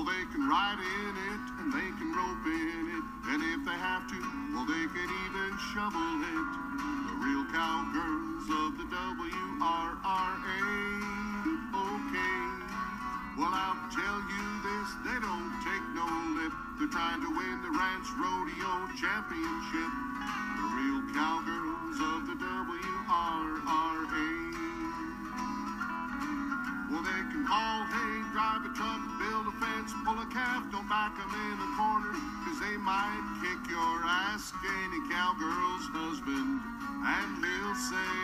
well, they can ride in it and they can rope in it. And if they have to, well, they can even shovel it. The real cowgirls of the WRRA. Okay. Well, I'll tell you this, they don't take no lip. They're trying to win the Ranch Rodeo Championship. The real cowgirls of the WRRA. Well, they can haul hay, drive a truck, build a fence, pull a calf, don't back 'em in a corner, 'cause they might kick your ass, any cowgirl's husband, and he'll say,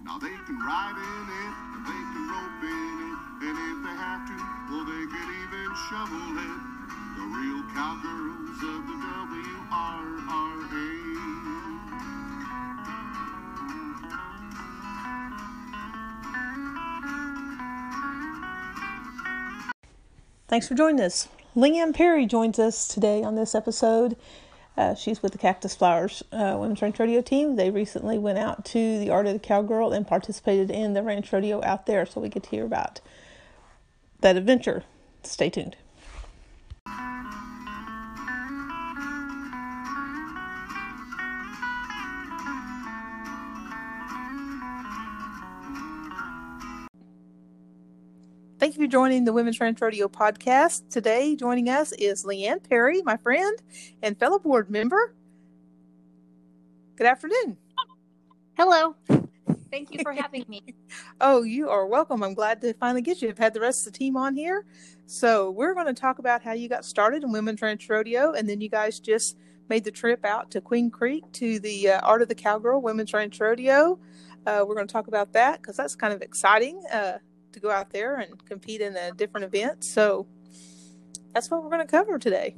now they can ride in it, and they can rope in it, and if they have to, well, they could even shovel it. The real cowgirls of the WRRA. Thanks for joining us. Leanne Perry joins us today on this episode. Uh, she's with the Cactus Flowers uh, Women's Ranch Rodeo team. They recently went out to the Art of the Cowgirl and participated in the ranch rodeo out there, so we get to hear about that adventure. Stay tuned. Thank you for joining the Women's Ranch Rodeo podcast. Today, joining us is Leanne Perry, my friend and fellow board member. Good afternoon. Hello. Thank you for having me. Oh, you are welcome. I'm glad to finally get you. I've had the rest of the team on here. So, we're going to talk about how you got started in Women's Ranch Rodeo, and then you guys just made the trip out to Queen Creek to the uh, Art of the Cowgirl Women's Ranch Rodeo. Uh, we're going to talk about that because that's kind of exciting uh, to go out there and compete in a different event. So, that's what we're going to cover today.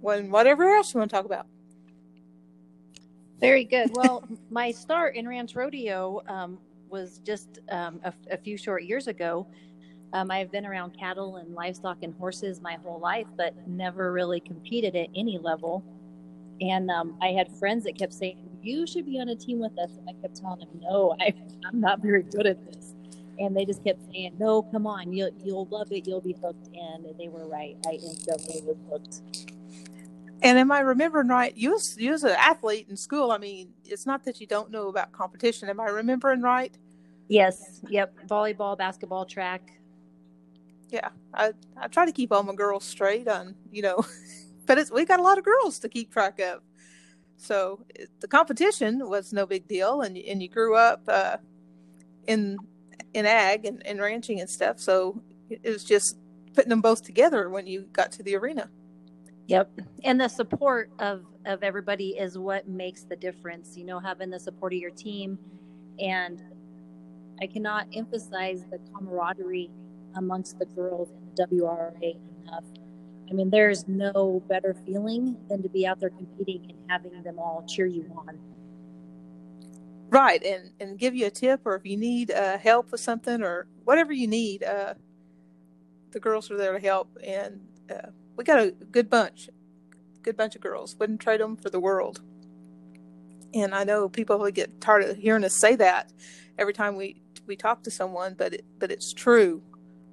When whatever else you want to talk about. Very good. Well, my start in Ranch Rodeo um, was just um, a, a, few short years ago. Um, I've been around cattle and livestock and horses my whole life, but never really competed at any level. And um, I had friends that kept saying, "You should be on a team with us," and I kept telling them, "No, I, I'm not very good at this." And they just kept saying, "No, come on, you'll you'll love it, you'll be hooked." And they were right. I instantly was hooked. And am I remembering right? You was you was an athlete in school. I mean, it's not that you don't know about competition. Am I remembering right? Yes. Yep. Volleyball, basketball, track. Yeah, I I try to keep all my girls straight on you know, but it's we got a lot of girls to keep track of. So it, the competition was no big deal, and and you grew up uh, in in ag and, and ranching and stuff. So it was just putting them both together when you got to the arena. Yep. And the support of of everybody is what makes the difference. You know, having the support of your team and I cannot emphasize the camaraderie amongst the girls in the WRA enough. I mean, there's no better feeling than to be out there competing and having them all cheer you on. Right, and and give you a tip, or if you need uh, help with something, or whatever you need, uh, the girls are there to help, and uh, we got a good bunch, good bunch of girls. Wouldn't trade them for the world. And I know people will get tired of hearing us say that every time we we talk to someone, but it, but it's true.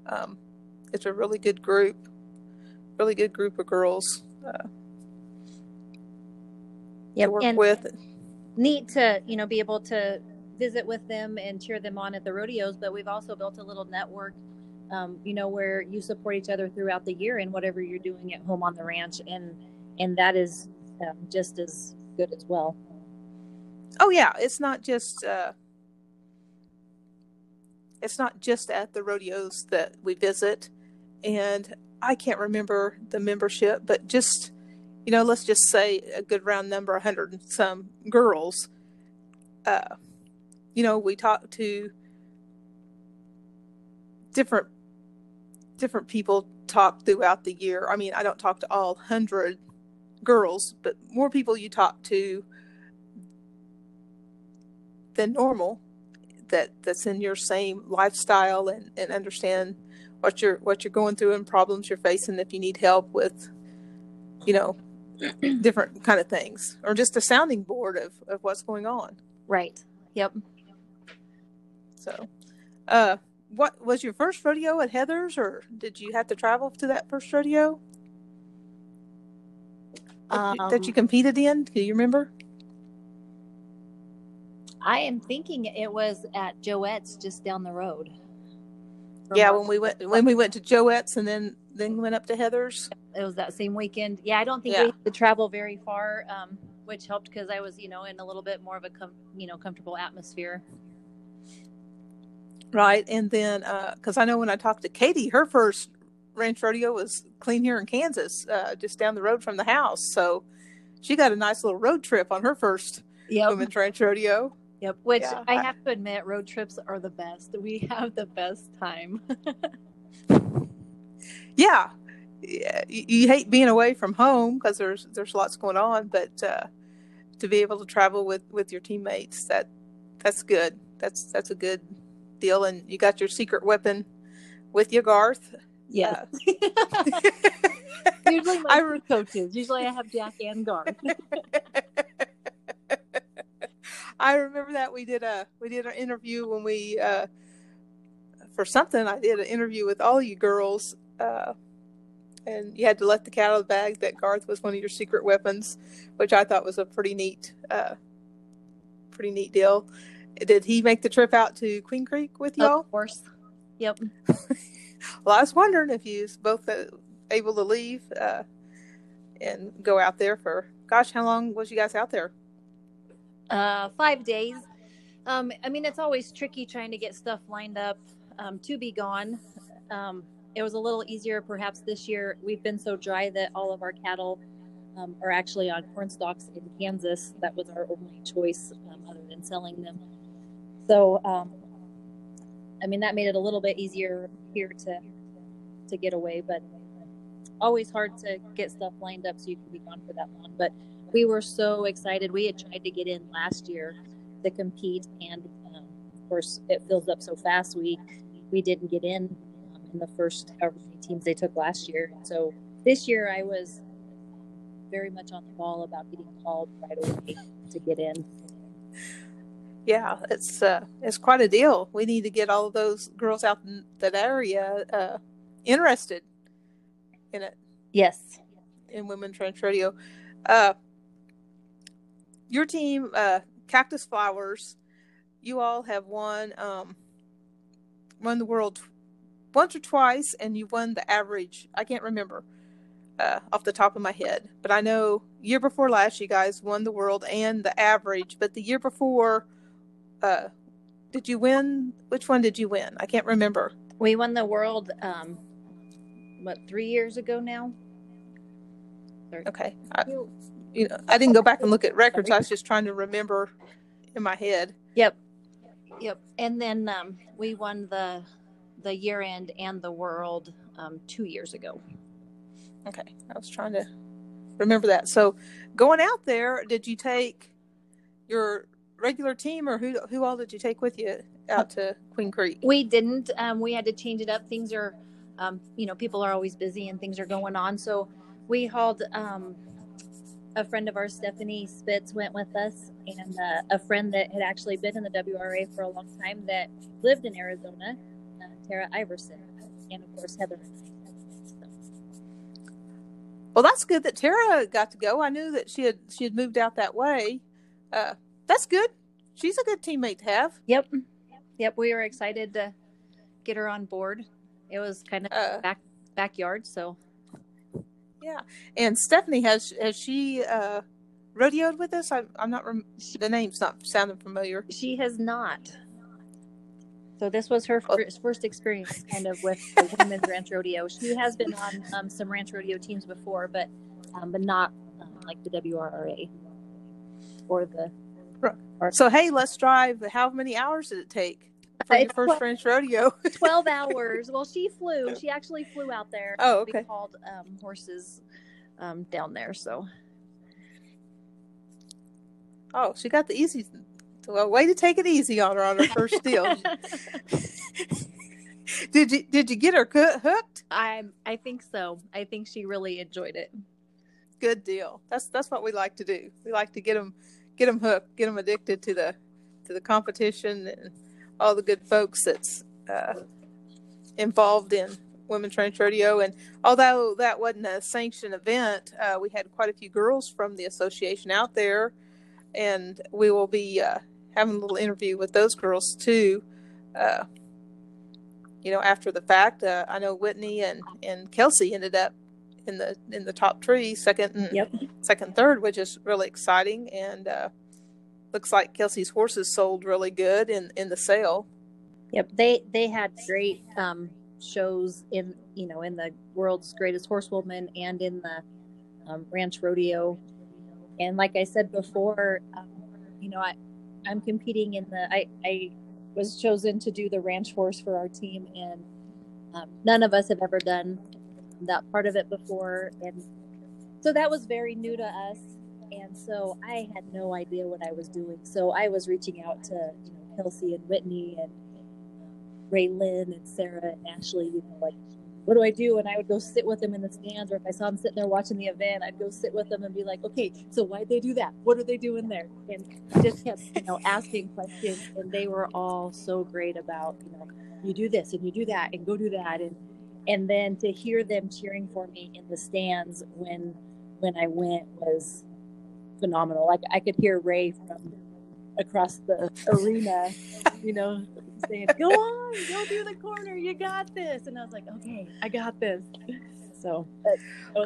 Um, it's a really good group, really good group of girls. Uh, yep. to work and with. Neat to you know be able to visit with them and cheer them on at the rodeos, but we've also built a little network um, you know, where you support each other throughout the year and whatever you're doing at home on the ranch, and and that is um, just as good as well. Oh yeah, it's not just uh, it's not just at the rodeos that we visit, and I can't remember the membership, but just you know, let's just say a good round number, a hundred and some girls. Uh, you know, we talk to different different people talk throughout the year. I mean, I don't talk to all hundred girls, but more people you talk to than normal that that's in your same lifestyle and, and understand what you're what you're going through and problems you're facing if you need help with you know different kind of things or just a sounding board of, of what's going on right yep so uh what was your first rodeo at Heather's, or did you have to travel to that first rodeo that you- that you Um, competed in? Do you remember? I am thinking it was at Joette's just down the road. Yeah, when we went when we went to Joette's and then then went up to Heather's. it was that same weekend. Yeah, I don't think Yeah. we had to travel very far, um, which helped because I was, you know, in a little bit more of a, com- you know, comfortable atmosphere. Right, and then because I know when I talked to Katie, her first ranch rodeo was clean here in Kansas, uh, just down the road from the house. So she got a nice little road trip on her first Yep. women's ranch rodeo. Yep. Which Yeah, I I- have to admit, road trips are the best. We have the best time. Yeah, yeah you, hate being away from home because there's there's lots going on, but uh, to be able to travel with with your teammates that that's good. That's that's a good deal, and you got your secret weapon with you, Garth. Yeah. Uh, Usually my I I re- coaches. Usually I have Jack and Garth. I remember that we did a we did an interview when we uh, for something I did an interview with all you girls, uh, and you had to let the cat out of the bag that Garth was one of your secret weapons, which I thought was a pretty neat, uh, pretty neat deal. Did he make the trip out to Queen Creek with y'all? Of course. Yep. Well, I was wondering if you was both uh, able to leave uh, and go out there for. Gosh, how long was you guys out there? Uh, five days. Um, I mean, it's always tricky trying to get stuff lined up um, to be gone. Um, it was a little easier perhaps this year. We've been so dry that all of our cattle um, are actually on corn stalks in Kansas. That was our only choice um, other than selling them. So, um, I mean, that made it a little bit easier here to to get away, but always hard to get stuff lined up so you can be gone for that long. But we were so excited. We had tried to get in last year to compete, and um, of course, it fills up so fast. We we didn't get in um, in the first however many teams they took last year. So this year, I was very much on the ball about getting called right away to get in. Yeah, it's uh, it's quite a deal. We need to get all of those girls out in that area uh, interested in it Yes. in women's ranch rodeo. Uh, your team, uh, Cactus Flowers, you all have won um, won the world once or twice, and you won the average. I can't remember uh, off the top of my head, but I know year before last, you guys won the world and the average. But the year before, uh, did you win? Which one did you win? I can't remember. We won the world, um, what, three years ago now? Okay, I, you know, I didn't go back and look at records. I was just trying to remember in my head. Yep. Yep. And then um, we won the the year end and the world um, two years ago. Okay, I was trying to remember that. So, going out there, did you take your regular team, or who who all did you take with you out to Queen Creek? We didn't. Um, we had to change it up. Things are, um, you know, people are always busy and things are going on. So we hauled um, a friend of ours, Stephanie Spitz, went with us, and uh, a friend that had actually been in the WRA for a long time that lived in Arizona, uh, Tara Iverson, and of course Heather. Well, that's good that Tara got to go. I knew that she had she had moved out that way. Uh, that's good. She's a good teammate to have. Yep. Yep. We were excited to get her on board. It was kind of Uh, back backyard, so yeah. And Stephanie has has she uh, rodeoed with us? I, I'm not. Rem- the name's not sounding familiar. she has not. So this was her Oh. first, first experience, kind of with the women's ranch rodeo. She has been on um, some ranch rodeo teams before, but um, but not um, like the WRRA or the. So hey, let's drive. How many hours did it take for your first twelve- French rodeo? Twelve hours. Well, she flew. She actually flew out there. Oh, We okay. hauled um, horses um, down there. So Oh, she got the easy. Well, way to take it easy on her on her first deal. did you did you get her hooked? I I think so. I think she really enjoyed it. Good deal. That's that's what we like to do. We like to get them get them hooked, get them addicted to the to the competition and all the good folks that's uh, involved in Women's Ranch Rodeo. And although that wasn't a sanctioned event, uh, we had quite a few girls from the association out there. And we will be uh, having a little interview with those girls too. Uh, you know, after the fact, uh, I know Whitney and, and Kelsey ended up in the in the top three, second, and Yep. second, third, which is really exciting. And uh, looks like Kelsey's horses sold really good in in the sale. Yep, they they had great um, shows in you know in the world's greatest horsewoman and in the um, ranch rodeo, and like I said before, um, you know I I'm competing in the I I was chosen to do the ranch horse for our team, and um, none of us have ever done that part of it before, and so that was very new to us. And so I had no idea what I was doing. So I was reaching out to you know, Kelsey and Whitney and um, Ray Lynn and Sarah and Ashley, you know, like, what do I do? And I would go sit with them in the stands, or if I saw them sitting there watching the event, I'd go sit with them and be like, okay, so why'd they do that? What are they doing there? And just kept, you know, asking questions. And they were all so great about, you know, you do this and you do that and go do that. And, and then to hear them cheering for me in the stands when, when I went was phenomenal. Like I could hear Ray from across the arena, you know, saying, "Go on, go through the corner. You got this." And I was like, "Okay, I got this." So,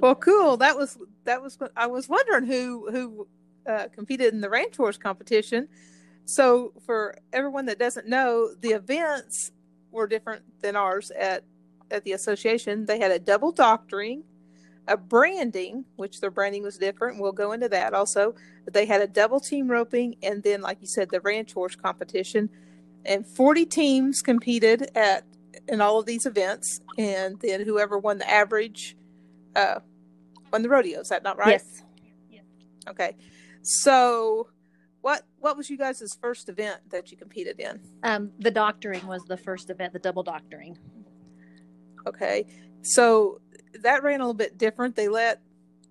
Well, cool. That was that was. I was wondering who who uh, competed in the ranch horse competition. So, for everyone that doesn't know, the events were different than ours at at the association. They had a double doctoring, a branding, which their branding was different. We'll go into that also. But they had a double team roping, and then, like you said, the ranch horse competition. And forty teams competed at in all of these events, and then whoever won the average uh, won the rodeo. Is that not right? yes, Okay. So, what what was you guys' first event that you competed in? um, the doctoring was the first event, the double doctoring. Okay. So that ran a little bit different. They let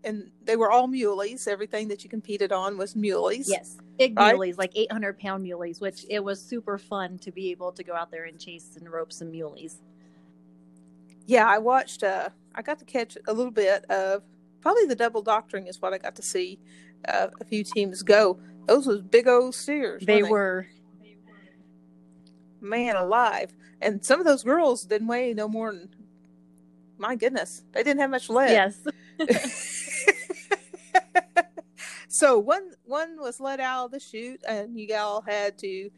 and they were all muleys. Everything that you competed on was muleys. Yes, big Right. muleys, like 800 pound muleys, which it was super fun to be able to go out there and chase and rope some muleys. Yeah, I watched uh I got to catch a little bit of probably the double doctoring is what I got to see uh, a few teams go. Those was big old steers. They weren't were man alive. And some of those girls didn't weigh no more than my goodness. They didn't have much lead. yes, so one one was let out of the chute and you all had to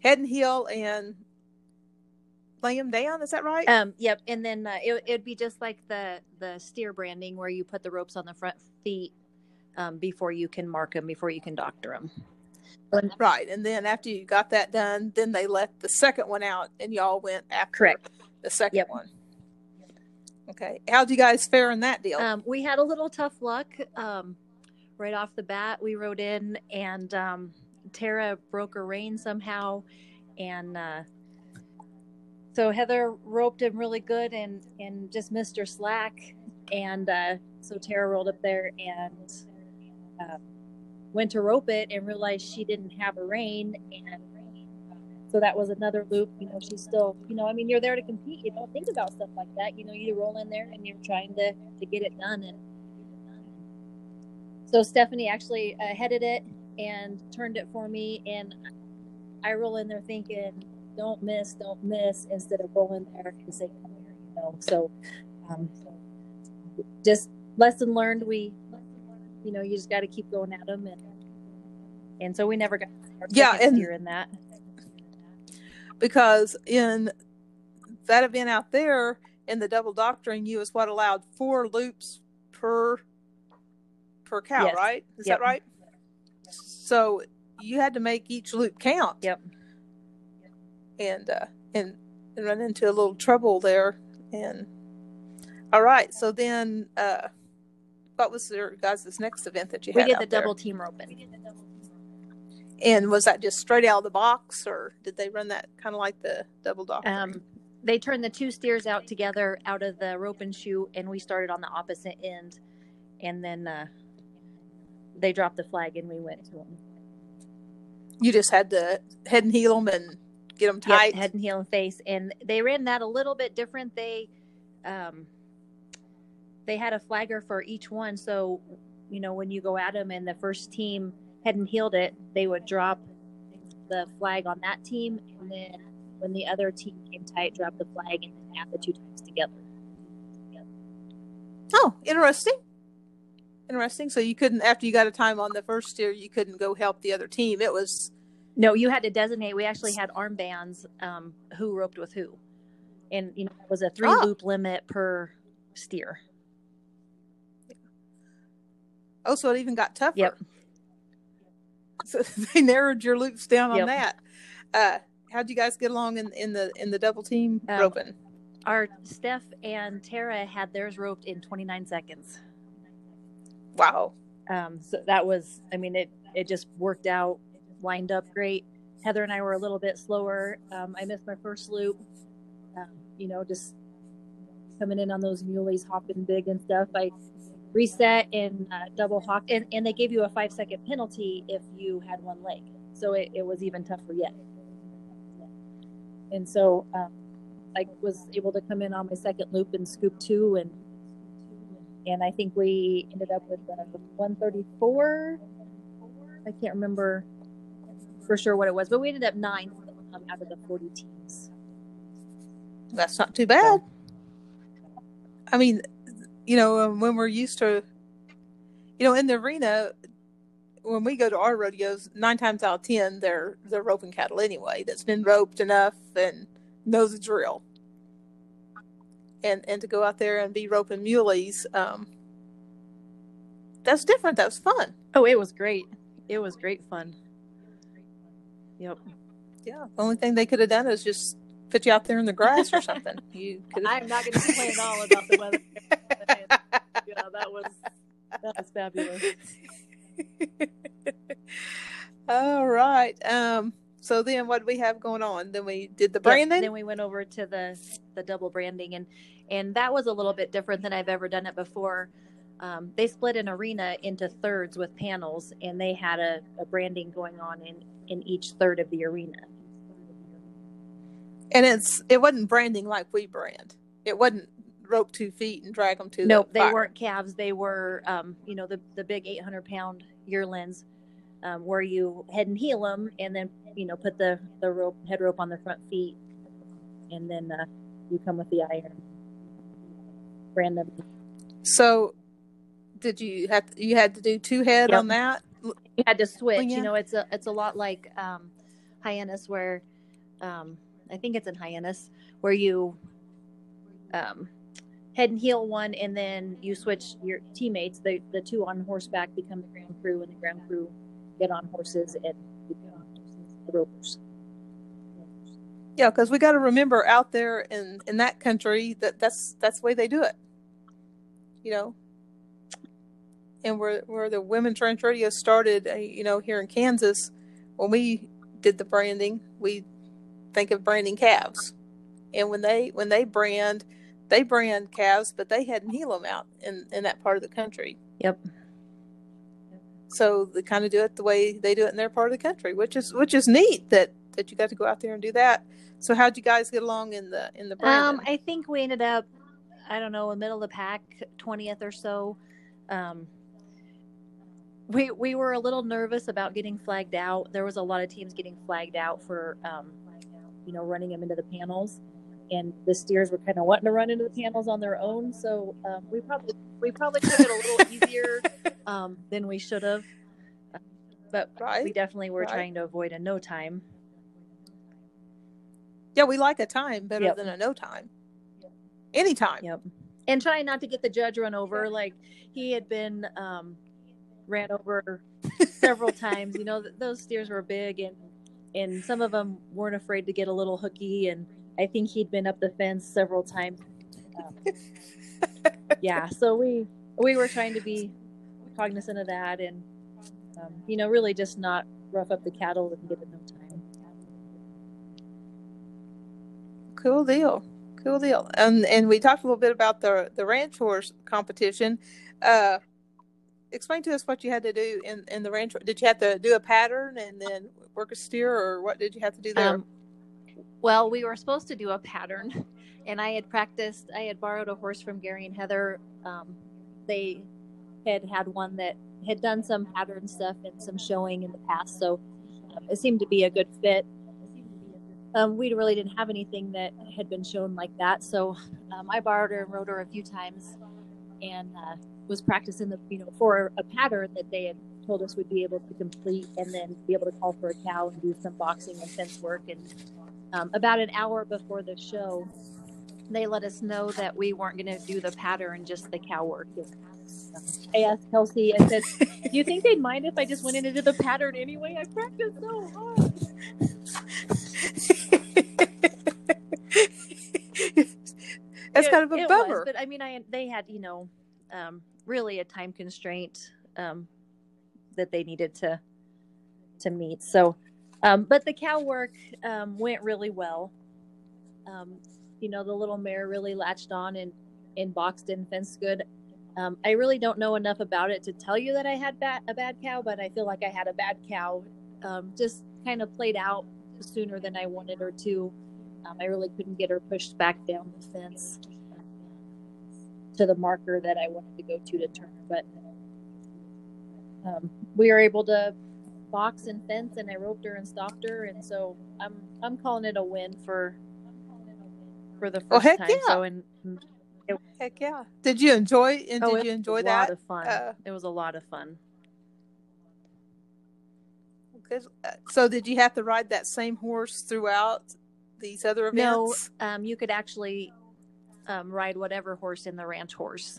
head and heel and lay him down, is that right? Um, yep, and then uh, it it'd be just like the the steer branding where you put the ropes on the front feet um, before you can mark them, before you can doctor them. right. And then after you got that done, then they let the second one out and y'all went after Correct. the second Yep. one. Okay. How'd you guys fare in that deal? Um, we had a little tough luck um, right off the bat. We rode in, and um, Tara broke her rein somehow, and uh, so Heather roped him really good and and just missed her slack, and uh, so Tara rolled up there and uh, went to rope it and realized she didn't have a rein, and so that was another loop. You know, she's still, you know, I mean, you're there to compete. You don't think about stuff like that. You know, you roll in there and you're trying to to get it done. And so Stephanie actually uh, headed it and turned it for me, and I roll in there thinking, "Don't miss, don't miss," instead of rolling there and say, "Come here," you know. So, um, just lesson learned. We, you know, you just got to keep going at them, and and so we never got Yeah, and- in that. Because in that event out there in the double doctoring you is what allowed four loops per per cow Yes. right is Yep. that right so you had to make each loop count Yep. and uh and, and run into a little trouble there and all right so then uh what was your guys' this next event that you We had did the there? double team roping. And was that just straight out of the box or did they run that kind of like the double dock? Um, they turned the two steers out together out of the roping chute, and we started on the opposite end, and then uh, they dropped the flag, and we went to them. you just had to head and heel them and get them Yep, tight. head and heel and face, and they ran that a little bit different. They, um, they had a flagger for each one, so you know when you go at them and the first team head and healed it, they would drop the flag on that team, and then when the other team came tight, drop the flag and then add the two times together. Oh, interesting. Interesting. So you couldn't, after you got a time on the first steer, you couldn't go help the other team. It was No, you had to designate. We actually had armbands um, who roped with who, and you know it was a three Oh. loop limit per steer. oh, so it even got tougher. Yep. So they narrowed your loops down on Yep. that. Uh, how'd you guys get along in, in the in the double team Um, roping? Our Steph and Tara had theirs roped in 29 seconds. Wow. Um, so that was, I mean, it it just worked out, lined up great. Heather and I were a little bit slower. Um, I missed my first loop. Um, you know, just coming in on those muleys, hopping big and stuff. I reset and uh, double hawk, and, and they gave you a five second penalty if you had one leg. So it, it was even tougher yet. And so um, I was able to come in on my second loop and scoop two, and and I think we ended up with uh, 134. I can't remember for sure what it was, but we ended up nine um, out of the 40 teams. That's not too bad. I mean, you know, um, when we're used to, you know, in the arena, when we go to our rodeos, nine times out of ten, they're they're roping cattle anyway. That's been roped enough and knows the drill. And and to go out there and be roping muleys, um, that's different. That was fun. Oh, it was great. It was great fun. Yep. Yeah. The only thing they could have done is just put you out there in the grass or something. You could I'm not going to complain at all about the weather. yeah, that was that was fabulous. All right. Um. So then, what do we have going on? Then we did the branding. Then we went over to the the double branding, and and that was a little bit different than I've ever done it before. Um, they split an arena into thirds with panels, and they had a, a branding going on in in each third of the arena. and it's it wasn't branding like we brand. It wasn't rope two feet and drag them to. Nope, the they fire. weren't calves. They were, um, you know, the the big 800 pound yearlings, um, where you head and heel them, and then you know put the the rope head rope on the front feet, and then uh, you come with the iron, brand them. So, did you have you had to do two head Yep. on that? You had to switch. yeah. You know, it's a it's a lot like um, Hyannis, where um, I think it's in Hyannis, where you um, head and heel one, and then you switch your teammates. The the two on horseback become the ground crew, and the ground crew get on horses and become the ropers. Yeah, because we got to remember out there in in that country that that's that's the way they do it. You know, and where where the women's Ranch Rodeo started, uh, you know, here in Kansas, when we did the branding, we think of branding calves, and when they when they brand, they brand calves, but they hadn't heel them out in in that part of the country. Yep. So they kind of do it the way they do it in their part of the country, which is which is neat that that you got to go out there and do that. So how'd you guys get along in the in the branding? Um, I think we ended up, I don't know, in the middle of the pack, twentieth or so. Um, we we were a little nervous about getting flagged out. There was a lot of teams getting flagged out for, um, you know, running them into the panels, and the steers were kind of wanting to run into the panels on their own. So um, we probably we probably took it a little easier um, than we should have. But we definitely were Right. trying to avoid a no time. Yeah, we like a time better Yep. than a no time. Anytime. Yep. And trying not to get the judge run over. Like he had been um, ran over several times. You know, th- those steers were big and and some of them weren't afraid to get a little hooky. And I think he'd been up the fence several times. Um, yeah. So we we were trying to be cognizant of that and um, you know really just not rough up the cattle and give it no time. Cool deal. Cool deal. And and we talked a little bit about the the ranch horse competition. Uh, explain to us what you had to do in in the ranch. Did you have to do a pattern and then work a steer, or what did you have to do there? Um, Well, we were supposed to do a pattern, and I had practiced. I had borrowed a horse from Gary and Heather. Um, they had had one that had done some pattern stuff and some showing in the past, so um, it seemed to be a good fit. Um, we really didn't have anything that had been shown like that, so um, I borrowed her and rode her a few times, and uh, was practicing the you know for a pattern that they had told us we'd be able to complete, and then be able to call for a cow and do some boxing and fence work. And um, about an hour before the show, they let us know that we weren't going to do the pattern, just the cow work. I asked Kelsey, I said, Do you think they'd mind if I just went into the pattern anyway? I practiced so hard. That's It- kind of a bummer. was, but I mean, I they had you know um, really a time constraint um, that they needed to to meet. So, um, but the cow work um, went really well. Um, you know, the little mare really latched on and and boxed and fenced good. Um, I really don't know enough about it to tell you that I had bad, a bad cow, but I feel like I had a bad cow. Um, just kind of played out sooner than I wanted her to. Um, I really couldn't get her pushed back down the fence to the marker that I wanted to go to to turn. But we were able to box and fence, and I roped her and stopped her, and so I'm I'm calling it a win for for the first Oh, heck time. yeah. So and Heck yeah! Did you enjoy? And oh, did it you was enjoy a that? lot of fun. Uh, it was a lot of fun. Uh, So, did you have to ride that same horse throughout these other No, events? um, you could actually um, ride whatever horse in the ranch horse.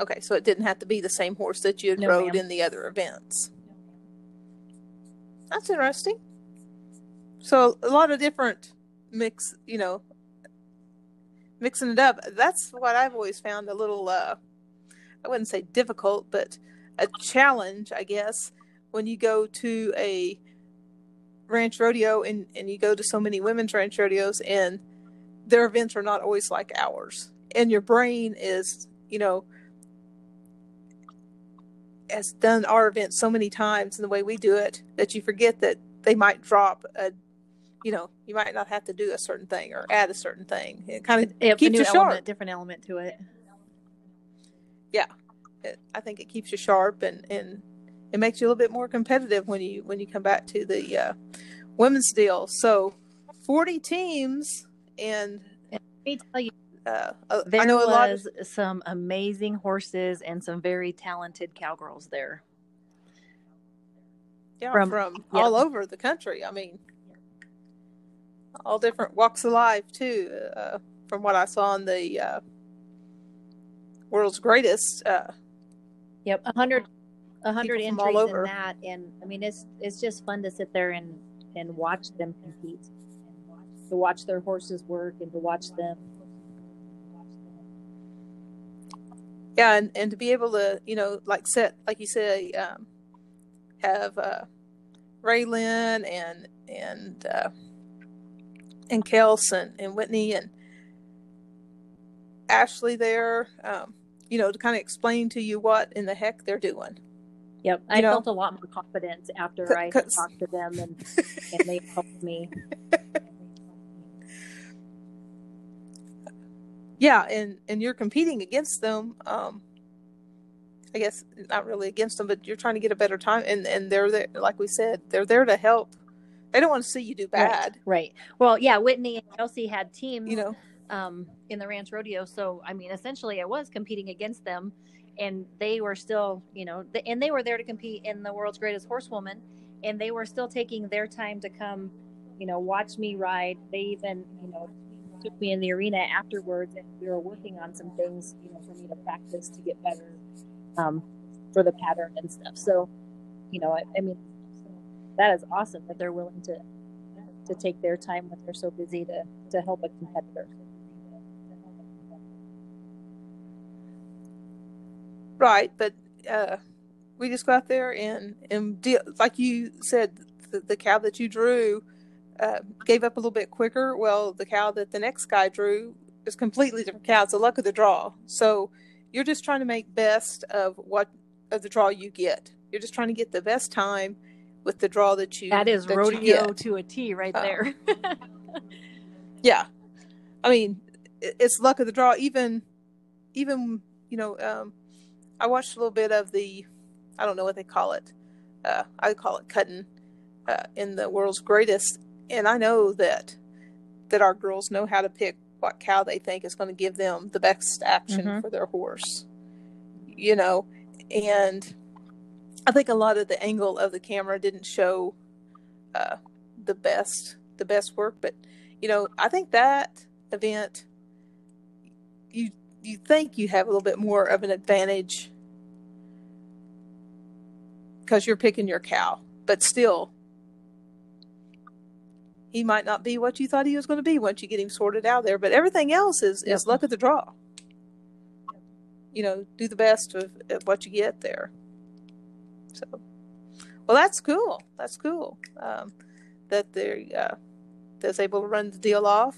Okay, so it didn't have to be the same horse that you had No, rode ma'am. in the other events. That's interesting. So a lot of different mix, you know, mixing it up. That's what I've always found a little uh I wouldn't say difficult, but a challenge, I guess, when you go to a ranch rodeo and, and you go to so many women's ranch rodeos and their events are not always like ours. And your brain is, you know, has done our event so many times and the way we do it that you forget that they might drop a you know you might not have to do a certain thing or add a certain thing. It kind of Yep, a keeps you element, sharp different element to it. it, i think it keeps you sharp and and it makes you a little bit more competitive when you when you come back to the uh, women's deal. So 40 teams and Let me tell you, uh, uh, there i know a lot of was some amazing horses and some very talented cowgirls there. yeah, from, from- yeah. all over the country. I mean, all different walks of life too. Uh, from what I saw on the uh, world's greatest, uh, Yep, a hundred, a hundred from all entries over. in that, and I mean, it's it's just fun to sit there and and watch them compete, to watch their horses work, and to watch them. Yeah, and, and to be able to, you know, like set, like you say, um, have uh, Raylan and and uh, and Kels and, and Whitney and Ashley there, um, you know, to kind of explain to you what in the heck they're doing. Yep, I You know? felt a lot more confident after C- I talked to them, and and they helped me. yeah and and you're competing against them um i guess not really against them but you're trying to get a better time and and they're there like we said they're there to help they don't want to see you do bad Right. Well, yeah, Whitney and Chelsea had teams. you know um, in the ranch rodeo. So, I mean, essentially, I was competing against them, and they were still, you know, th- and they were there to compete in the world's greatest horsewoman, and they were still taking their time to come, you know, watch me ride. They even, you know, took me in the arena afterwards, and we were working on some things, you know, for me to practice to get better um, for the pattern and stuff. So, you know, I, I mean, that is awesome that they're willing to to take their time when they're so busy to to help a competitor. right but uh we just go out there and and deal like you said the, the cow that you drew uh, gave up a little bit quicker well the cow that the next guy drew is completely different cow it's the luck of the draw so you're just trying to make best of what of the draw you get you're just trying to get the best time with the draw that you that is that you rodeo to a T right Uh, there. Yeah, I mean, it's luck of the draw. Even, even you know, um, I watched a little bit of the, I don't know what they call it. Uh, I call it cutting uh, in the world's greatest, and I know that that our girls know how to pick what cow they think is going to give them the best action Mhm. for their horse. You know, and I think a lot of the angle of the camera didn't show uh, the best the best work, but you know, I think that event you you think you have a little bit more of an advantage because you're picking your cow, but still he might not be what you thought he was going to be once you get him sorted out there. But everything else is is luck of the draw. You know, do the best of, of what you get there. So, well, that's cool. That's cool. Um, that they're uh, that's able to run the deal off,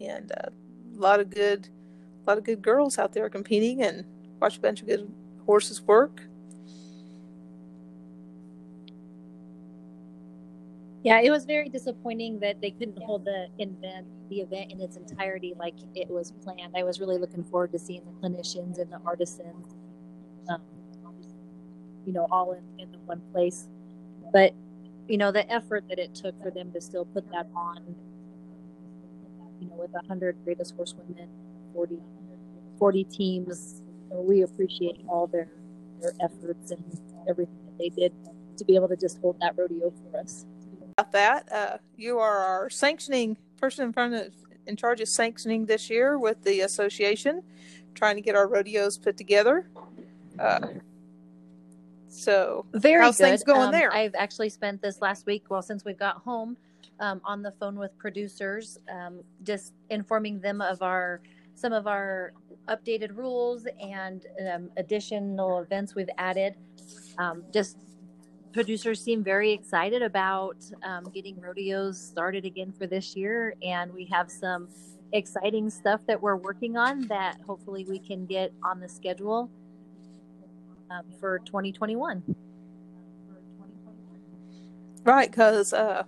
and uh, a lot of good, a lot of good girls out there competing, and watch a bunch of good horses work. Yeah, it was very disappointing that they couldn't hold the event, the event in its entirety like it was planned. I was really looking forward to seeing the clinicians and the artisans, um, you know, all in, in the one place. But you know, the effort that it took for them to still put that on, you know, with hundred greatest horsewomen, 40, 40 teams, know, we appreciate all their their efforts and everything that they did to be able to just hold that rodeo for us. About that, uh, you are our sanctioning person in front of in charge of sanctioning this year with the association, trying to get our rodeos put together. Uh, so Very How's good. things going Um, there? I've actually spent this last week, well, since we've got home, um, on the phone with producers, um, just informing them of our some of our updated rules and um, additional events we've added. Um, just producers seem very excited about um, getting rodeos started again for this year, and we have some exciting stuff that we're working on that hopefully we can get on the schedule um, for 2021. Right, because uh,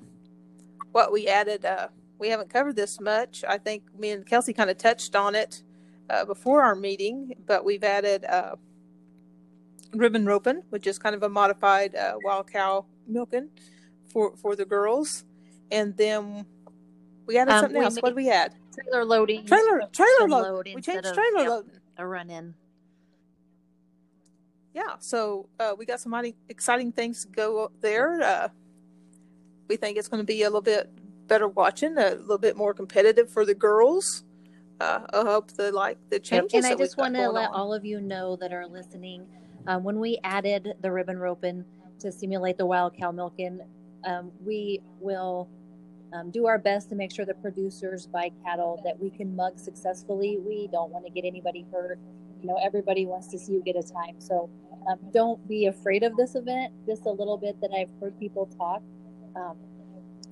what we added, uh, we haven't covered this much. I think me and Kelsey kind of touched on it uh, before our meeting, but we've added uh, ribbon roping, which is kind of a modified uh, wild cow milking for for the girls, and then we added Um, something we else. What did we add? trailer loading Trailer trailer Some load. load We changed of- trailer yep. loading. a run in yeah so uh, we got some mighty exciting things to go there uh, we think it's going to be a little bit better watching a little bit more competitive for the girls uh, i hope the like the changes and i that we've just want to let on. all of you know that are listening um, when we added the ribbon roping to simulate the wild cow milking um, we will um, do our best to make sure the producers buy cattle that we can mug successfully. We don't want to get anybody hurt. You know everybody wants to see you get a time. So um, don't be afraid of this event. Just a little bit that i've heard people talk. Um,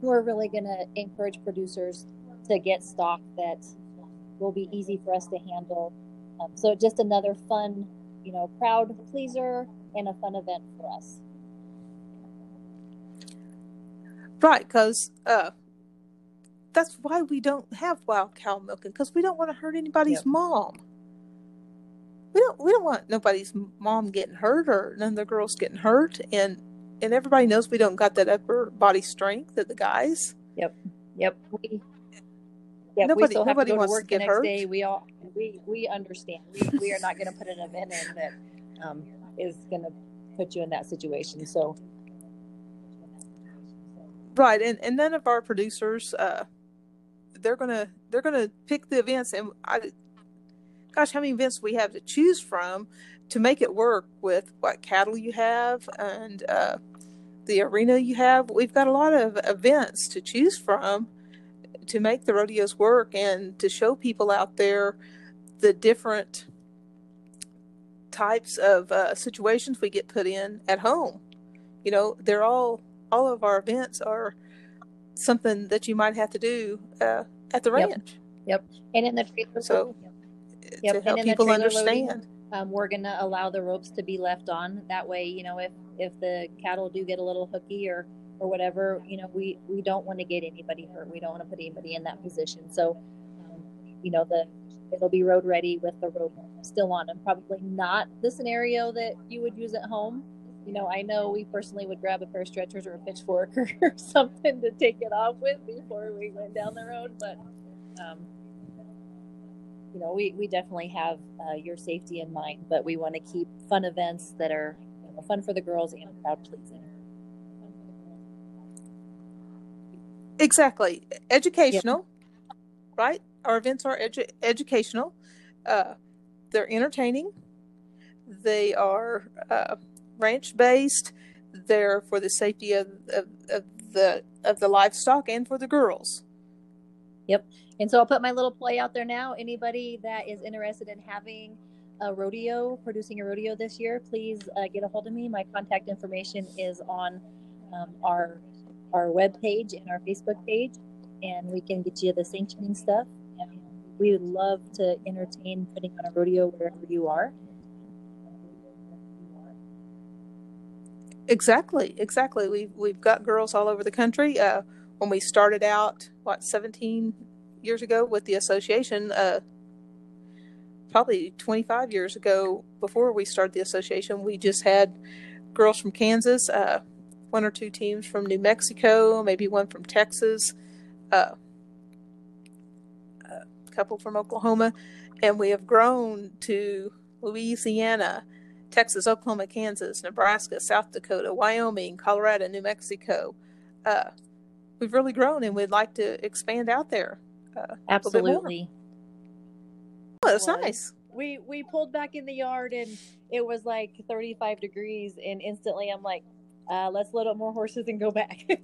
we're really going to encourage producers to get stock that will be easy for us to handle. Um, so just another fun you know crowd pleaser and a fun event for us right because uh, that's why we don't have wild cow milking because we don't want to hurt anybody's Yep. mom we don't we don't want nobody's mom getting hurt or none of the girls getting hurt and and everybody knows we don't got that upper body strength that the guys Yep. We, yep, Nobody- we still have to nobody go to wants to work get the next hurt. day. We all we we understand. We we are not going to put an event in that um, is going to put you in that situation. So right and and none of our producers uh they're gonna they're gonna pick the events and i gosh how many events we have to choose from to make it work with what cattle you have and uh the arena you have we've got a lot of events to choose from to make the rodeos work and to show people out there the different types of uh, situations we get put in at home you know they're all all of our events are something that you might have to do uh, at the ranch. Yep. ranch and in the trailer So, Yep, to and help people trailer loading- understand um, we're going to allow the ropes to be left on. That way, you know, if if the cattle do get a little hooky or or whatever, you know, we we don't want to get anybody hurt. We don't want to put anybody in that position. So, um, you know, the it'll be road ready with the rope still on them. Probably not the scenario that you would use at home. You know, I know we personally would grab a pair of stretchers or a pitchfork or something to take it off with before we went down the road, but. Um, you know, we, we definitely have uh, your safety in mind, but we want to keep fun events that are you know, fun for the girls and crowd pleasing. Exactly. Educational, right? Our events are edu- educational. Uh, they're entertaining. They are uh, ranch based. They're for the safety of, of, of the of the livestock and for the girls. Yep. And so I'll put my little play out there now. Anybody that is interested in having a rodeo, producing a rodeo this year, please uh, get a hold of me. My contact information is on um, our our web page and our Facebook page, and we can get you the sanctioning stuff. We would love to entertain putting on a rodeo wherever you are. Exactly, exactly. We've we've got girls all over the country. Uh, when we started out, what 17 years ago with the association, uh, probably 25 years ago, before we started the association, we just had girls from Kansas, uh, one or two teams from New Mexico, maybe one from Texas, uh, couple from Oklahoma, and we have grown to Louisiana, Texas, Oklahoma, Kansas, Nebraska, South Dakota, Wyoming, Colorado, New Mexico. Uh, we've really grown, and we'd like to expand out there. Uh, Absolutely. Oh, that's nice. We we pulled back in the yard and it was like 35 degrees, and instantly I'm like, uh, let's load up more horses and go back.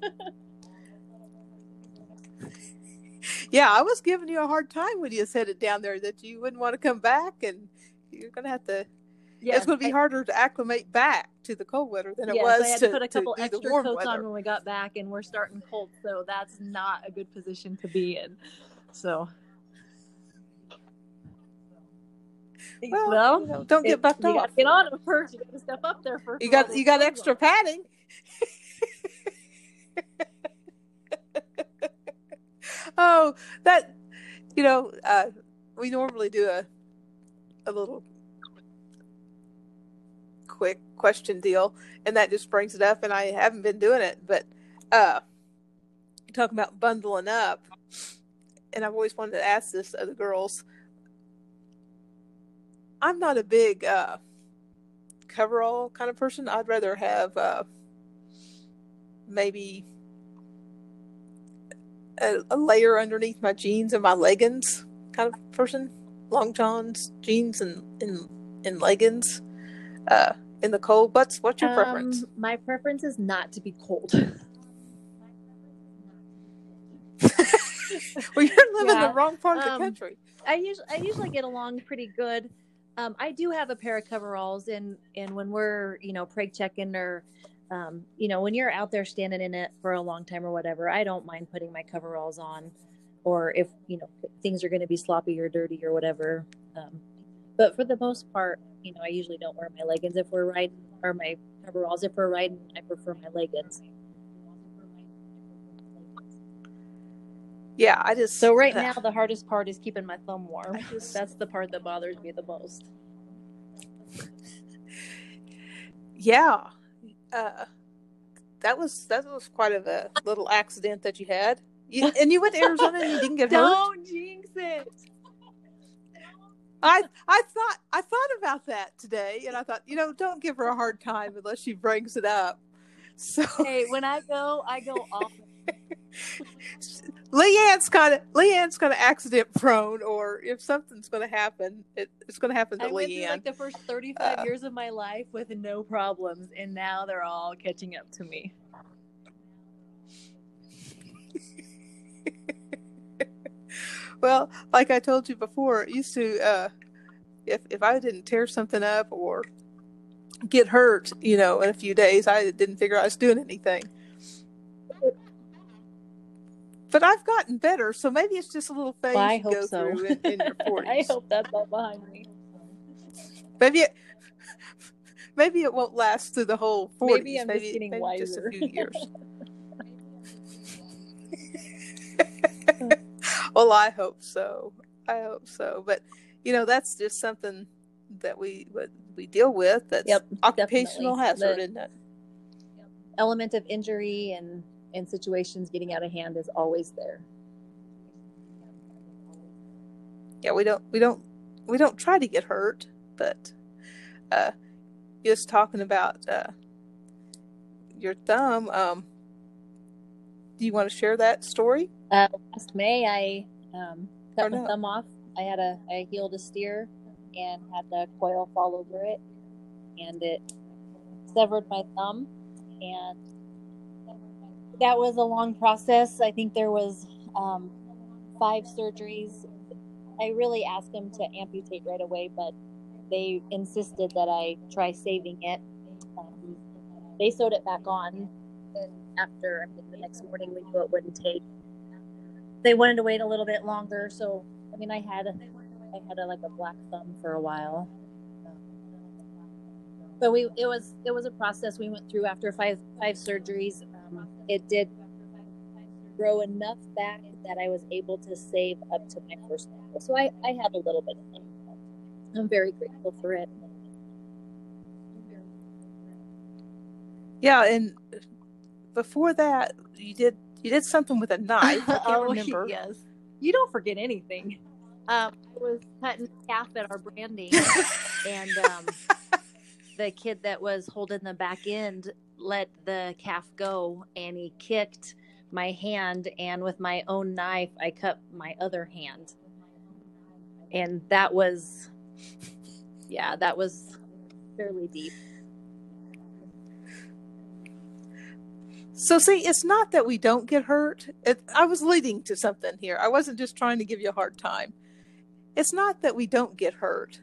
yeah, I was giving you a hard time when you said it down there that you wouldn't want to come back, and you're going to have to. Yeah, it's going to be harder to acclimate back to the cold weather than it was I had to, to put a couple extra coats weather. on when we got back, and we're starting cold, so that's not a good position to be in. So. Well, well you know, don't get bucked off. Get on them first. You got to step up there first. You got you got extra padding. oh, that you know, uh, we normally do a a little quick question deal, and that just brings it up. And I haven't been doing it, but uh, talking about bundling up, and I've always wanted to ask this of the girls. I'm not a big uh, coverall kind of person. I'd rather have uh, maybe a, a, layer underneath my jeans and my leggings kind of person. Long johns, jeans, and and, and leggings uh, in the cold. What's what's your um, preference? My preference is not to be cold. well, you're living yeah. the wrong part of the um, country. I usually I usually get along pretty good. Um, I do have a pair of coveralls, and and when we're you know preg checking or um, you know when you're out there standing in it for a long time or whatever, I don't mind putting my coveralls on, or if you know things are going to be sloppy or dirty or whatever. Um, but for the most part, you know, I usually don't wear my leggings if we're riding, or my coveralls if we're riding. I prefer my leggings. Yeah, I just so right uh, now the hardest part is keeping my thumb warm. Just, That's the part that bothers me the most. yeah, uh, that was that was quite of a little accident that you had. You, and you went to Arizona and you didn't get Don't hurt. Don't jinx it. I I thought I thought about that today, and I thought, you know, don't give her a hard time unless she brings it up. So hey, when I go, I go off Leanne's kind of Leanne's kind of accident prone, or if something's going to happen, it, it's going to happen to I went Leanne. Through, like the first thirty-five uh, years of my life with no problems, and now they're all catching up to me. well, like I told you before, it used to uh, if if I didn't tear something up or get hurt, you know, in a few days, I didn't figure I was doing anything but I've gotten better, so maybe it's just a little phase well, I hope go so. through in, in your 40s. I hope that's all behind me. maybe it, maybe it won't last through the whole 40s. Maybe I'm just getting maybe just a wiser. few years. well, I hope so. I hope so. But you know, that's just something that we what we deal with. That's Yep, occupational definitely. hazard, The- isn't it? Element of injury and and situations getting out of hand is always there. Yeah, we don't we don't we don't try to get hurt, but uh, just talking about uh, your thumb. Um, do you want to share that story? Uh, last May, I um, cut my thumb off. I had a I heeled a steer and had the coil fall over it, and it severed my thumb. And that was a long process. I think there was um, five surgeries. I really asked them to amputate right away, but they insisted that I try saving it. Um, they sewed it back on, and after I the next morning we knew it wouldn't take they wanted to wait a little bit longer. So, I mean, I had I had a, like a black thumb for a while, but we it was it was a process we went through after five five surgeries. Um, it did grow enough back that I was able to save up to my first ankle. So I I have a little bit of thumb. I'm very grateful for it. Yeah, and before that, you did you did something with a knife. I can't Oh, remember. yes. You don't forget anything. Um, I was cutting calf at our branding, and um, the kid that was holding the back end let the calf go, and he kicked my hand, and with my own knife, I cut my other hand, and that was, yeah, that was fairly deep. So see, it's not that we don't get hurt. It, I was leading to something here. I wasn't just trying to give you a hard time. It's not that we don't get hurt.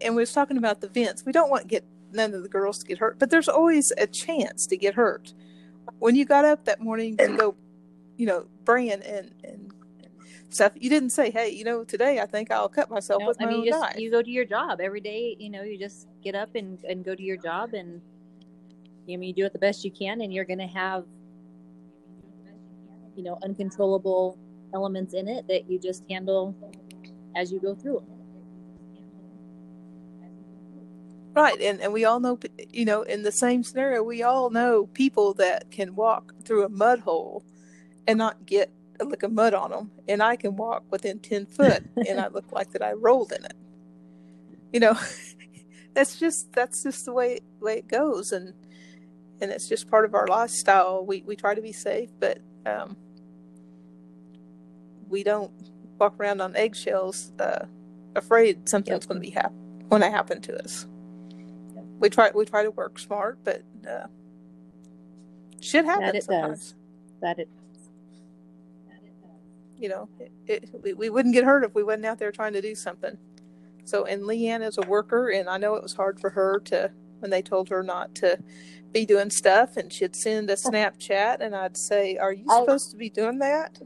And we was talking about the vents. We don't want get none of the girls get hurt, but there's always a chance to get hurt. When you got up that morning to go, you know, brand and and stuff, you didn't say, "Hey, you know, today I think I'll cut myself No, with I my mean, own you just knife." you go to your job every day. You know, you just get up and and go to your job, and you mean you do it the best you can, and you're going to have you know uncontrollable elements in it that you just handle as you go through Right, and and we all know, you know, in the same scenario, we all know people that can walk through a mud hole and not get a lick of mud on them, and I can walk within ten foot and I look like that I rolled in it. You know, that's just that's just the way way it goes, and and it's just part of our lifestyle. We we try to be safe, but um, we don't walk around on eggshells, uh, afraid something's Yep. going to be hap- going to happen to us we try we try to work smart, but uh, shit happens That it sometimes. does. That it. You know, it, it, we, we wouldn't get hurt if we wasn't out there trying to do something. So, and Leanne is a worker, and I know it was hard for her to when they told her not to be doing stuff, and she'd send a Snapchat, and I'd say, "Are you I- supposed to be doing that?"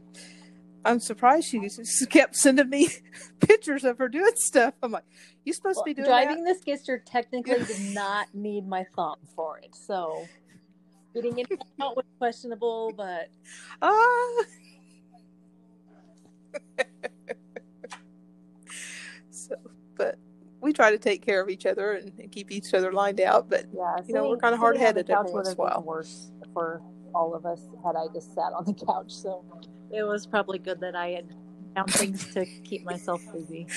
I'm surprised she just kept sending me pictures of her doing stuff. I'm like, "You supposed to be doing driving that?" the skidster technically did not need my thumb for it, so getting it out was questionable, but Ah. so, but we try to take care of each other and, and keep each other lined out. But Yeah, You know, we're on hard-headed the couch every once in a while. Worse for all of us had I just sat on the couch. So it was probably good that I had found things to keep myself busy.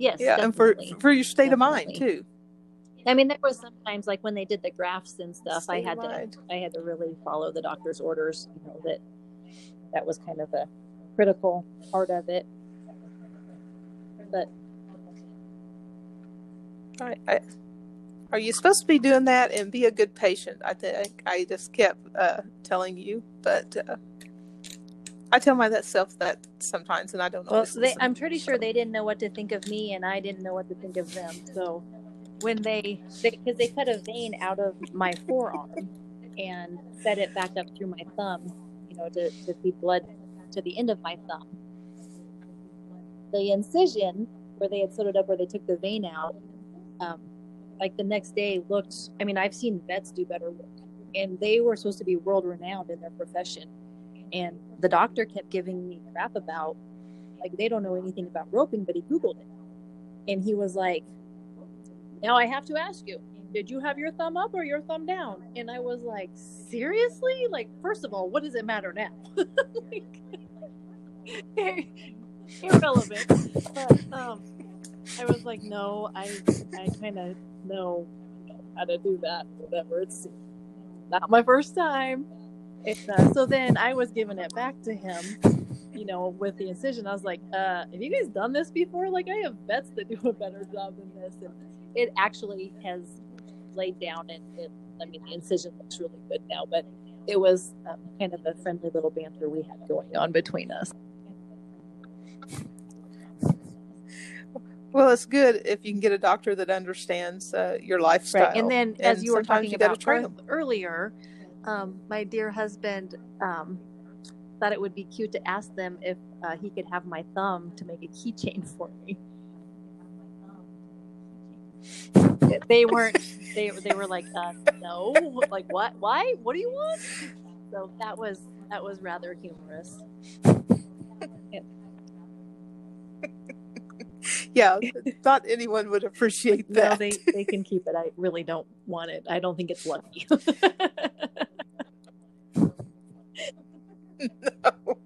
Yes, yeah, and for definitely. for your state of mind too. I mean, there was sometimes like when they did the grafts and stuff, I had of to mind. I had to really follow the doctor's orders. You know that that was kind of a critical part of it. But I, I, are you supposed to be doing that and be a good patient? I think I just kept uh, telling you, but uh, I tell myself that sometimes, and I don't Well, they. I'm pretty sure they didn't know what to think of me, and I didn't know what to think of them. So when they, because they, cut a vein out of my forearm and fed it back up through my thumb, you know, to, to feed blood to the end of my thumb. The incision where they had sewed it up where they took the vein out. Um, like the next day looked. I mean, I've seen vets do better work, and they were supposed to be world renowned in their profession. And the doctor kept giving me crap about like they don't know anything about roping, but he googled it, and he was like, "Now I have to ask you." Did you have your thumb up or your thumb down? And I was like, seriously? Like, first of all, what does it matter now? like, irrelevant. But um, I was like, no, I I kind of know how to do that. Whatever. It's not my first time. uh, so then I was giving it back to him, you know, with the incision. I was like, uh, have you guys done this before? Like, I have vets that do a better job than this. And it actually has laid down and it, I mean, the incision looks really good now, but it was um, kind of a friendly little banter we had going on between us. Well, it's good if you can get a doctor that understands uh, your lifestyle. Right. And then, And as you were talking you about earlier, um, my dear husband um, thought it would be cute to ask them if uh, he could have my thumb to make a keychain for me. They weren't. They they were like, uh, no, like what? Why? What do you want? So that was that was rather humorous. Yeah, not anyone would appreciate No, that. they they can keep it. I really don't want it. I don't think it's lucky. no.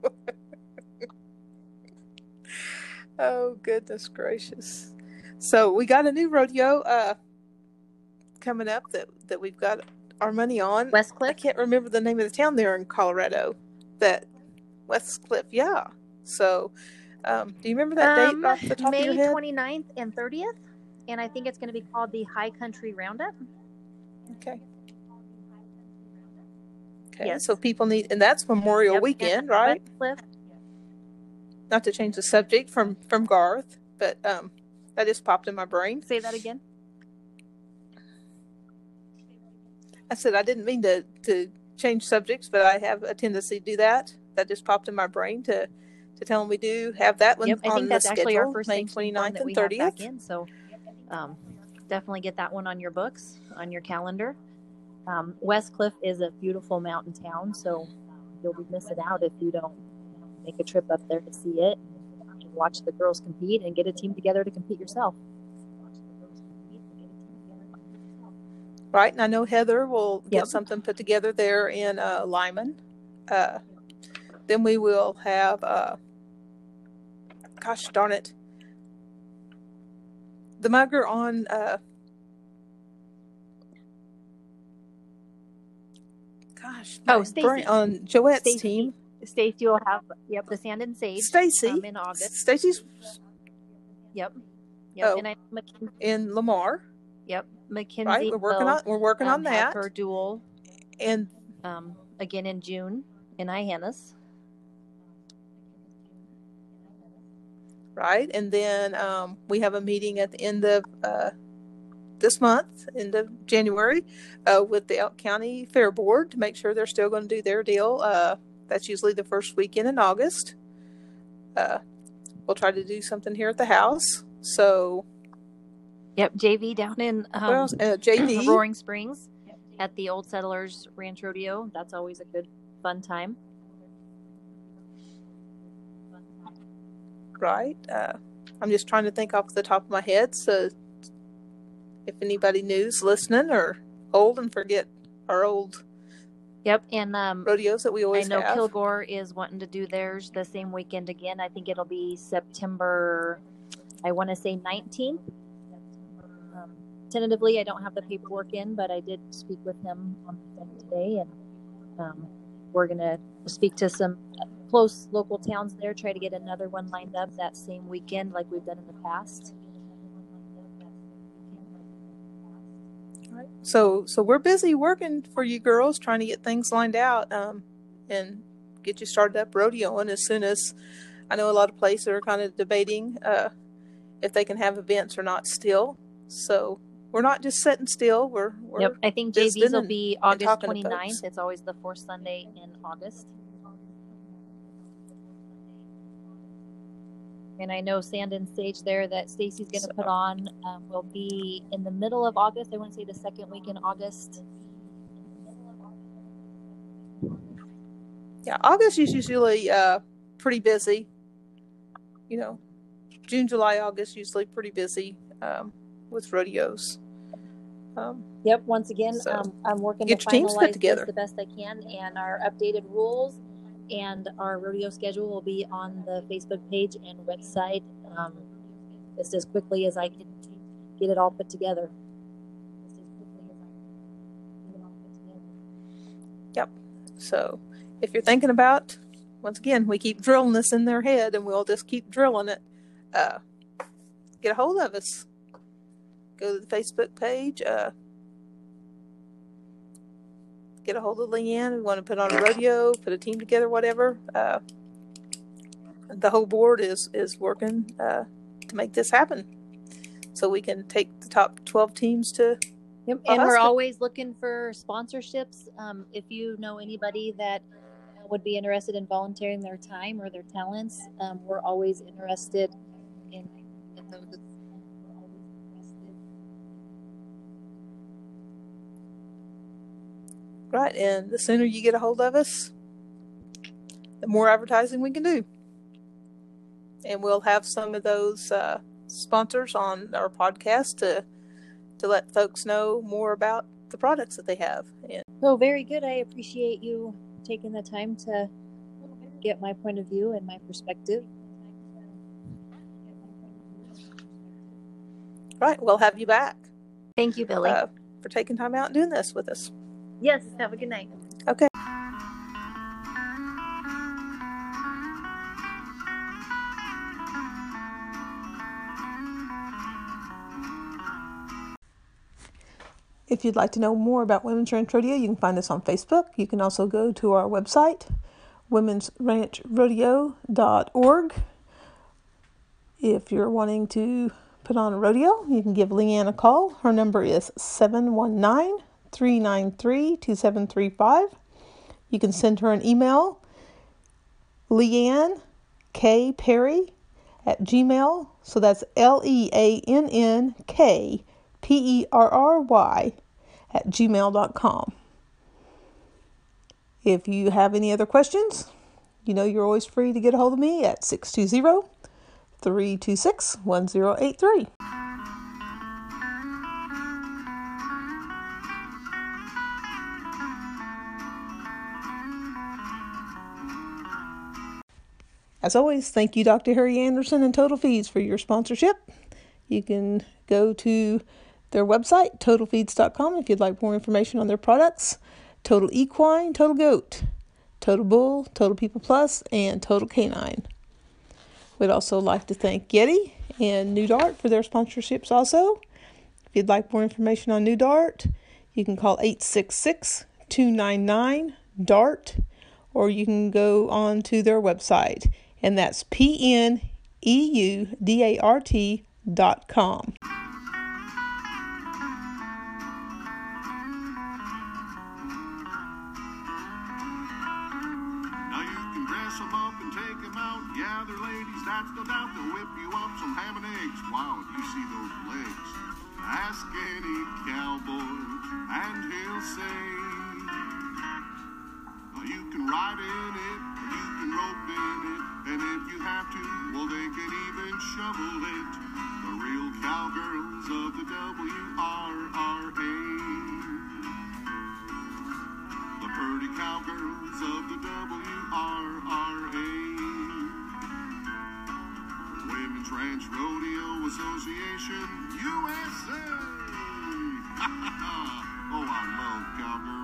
oh goodness gracious! So we got a new rodeo uh, coming up that that we've got our money on. I can't remember the name of the town there in Colorado. That Westcliffe, yeah. So, um, do you remember that Um, date off the top May of your head? 29th and 30th. And I think it's going to be called the High Country Roundup. Okay. Okay. Yes. So people need, and that's Memorial Yep, Weekend, right? Westcliffe. Not to change the subject from from Garth, but um, that just popped in my brain. Say that again. I said I didn't mean to to change subjects, but I have a tendency to do that. That just popped in my brain to to tell them we do have that one Yep, I on think that's the actually schedule, our first May sanctioned one 29th that and we have back 30th. in. So um, definitely get that one on your books, on your calendar. Um, Westcliffe is a beautiful mountain town, so you'll be missing out if you don't make a trip up there to see it, and watch the girls compete, and get a team together to compete yourself. Right, and I know Heather will get Yep. something put together there in uh, Lyman. Uh, then we will have, uh, gosh darn it, the mugger on. Uh, gosh, Oh, brain- on Joette's Stacy. team. Stacy will have yep the Sand and Sage Stacy, um, in August. Stacy's Yep, yep, Oh. and I Mackenzie, in Lamar, yep Mackenzie. right? We're working will, on we're working um, on that, her duel and um, again in June in Hyannis. Right? And then um, we have a meeting at the end of uh, this month, end of January, uh, with the Elk County Fair Board to make sure they're still going to do their deal. Uh, that's usually the first weekend in August. Uh, we'll try to do something here at the house. So, Yep, JV down in um, what else? Uh, JD, Roaring Springs at the Old Settlers Ranch Rodeo. That's always a good fun time. Right? Uh, I'm just trying to think off the top of my head. So, if anybody new's listening or old and forget our old Yep, and um, rodeos that we always. I know have. Kilgore is wanting to do theirs the same weekend again. I think it'll be September. I want to say 19th. Um, tentatively, I don't have the paperwork in, but I did speak with him on the phone today, and um, we're gonna speak to some close local towns there. Try to get another one lined up that same weekend, like we've done in the past. Right. So so we're busy working for you girls, trying to get things lined out, um, and get you started up rodeoing as soon as I know a lot of places are kind of debating uh, if they can have events or not still. So we're not just sitting still. We're we're Yep, I think JV's will be August talking to 29th. It's always the fourth Sunday in August. And I know Sand and Sage there that Stacy's going to So- put on um, will be in the middle of August. I want to say the second week in August. Yeah, August is usually uh, pretty busy. You know, June, July, August usually pretty busy um, with rodeos. Um, Yep. Once again, So, um, I'm working get to your teams put finalize together. the best I can, and our updated rules and our rodeo schedule will be on the Facebook page and website um, just as quickly as I can get it all put together. Yep. So if you're thinking about, once again, we keep drilling this in their head and we'll just keep drilling it. Uh, get a hold of us. Go to the Facebook page. Uh, get a hold of Leanne. We want to put on a rodeo, put a team together, whatever. Uh, the whole board is is working uh, to make this happen, so we can take the top twelve teams to. Yep. And we're always looking for sponsorships. Um, if you know anybody that would be interested in volunteering their time or their talents, um, we're always interested in, in those. We're always interested. Right, and the sooner you get a hold of us, the more advertising we can do. And we'll have some of those uh, sponsors on our podcast to to let folks know more about the products that they have. And So very good. I appreciate you taking the time to get my point of view and my perspective. right, we'll have you back Thank you, Billy. uh, for taking time out and doing this with us. Yes. Have a good night. Okay. If you'd like to know more about Women's Ranch Rodeo, you can find us on Facebook. You can also go to our website, womensranchrodeo.org. If you're wanting to put on a rodeo, you can give Leanne a call. Her number is 719 393 2735. You can send her an email, Leanne K. Perry at Gmail. So that's L E A N N K P E R R Y at gmail.com. If you have any other questions, you know you're always free to get a hold of me at 620 326 1083. As always, thank you, Dr. Harry Anderson and Total Feeds, for your sponsorship. You can go to their website, totalfeeds.com, if you'd like more information on their products Total Equine, Total Goat, Total Bull, Total People Plus, and Total Canine. We'd also like to thank Yeti and Pneu Dart for their sponsorships also. If you'd like more information on Pneu Dart, you can call 866 299 DART or you can go on to their website, and that's P N E U D A R T dot com. Now you can dress them up and take them out. Yeah, they're ladies, that's no doubt. They'll whip you up some ham and eggs. Wow, you see those legs. Ask any cowboy, and he'll say, well, you can ride in it, you can rope in it, and if you have to, well, they can even shovel it. The real cowgirls of the WRRA. The pretty cowgirls of the WRRA. Women's Ranch Rodeo Association, USA. Oh,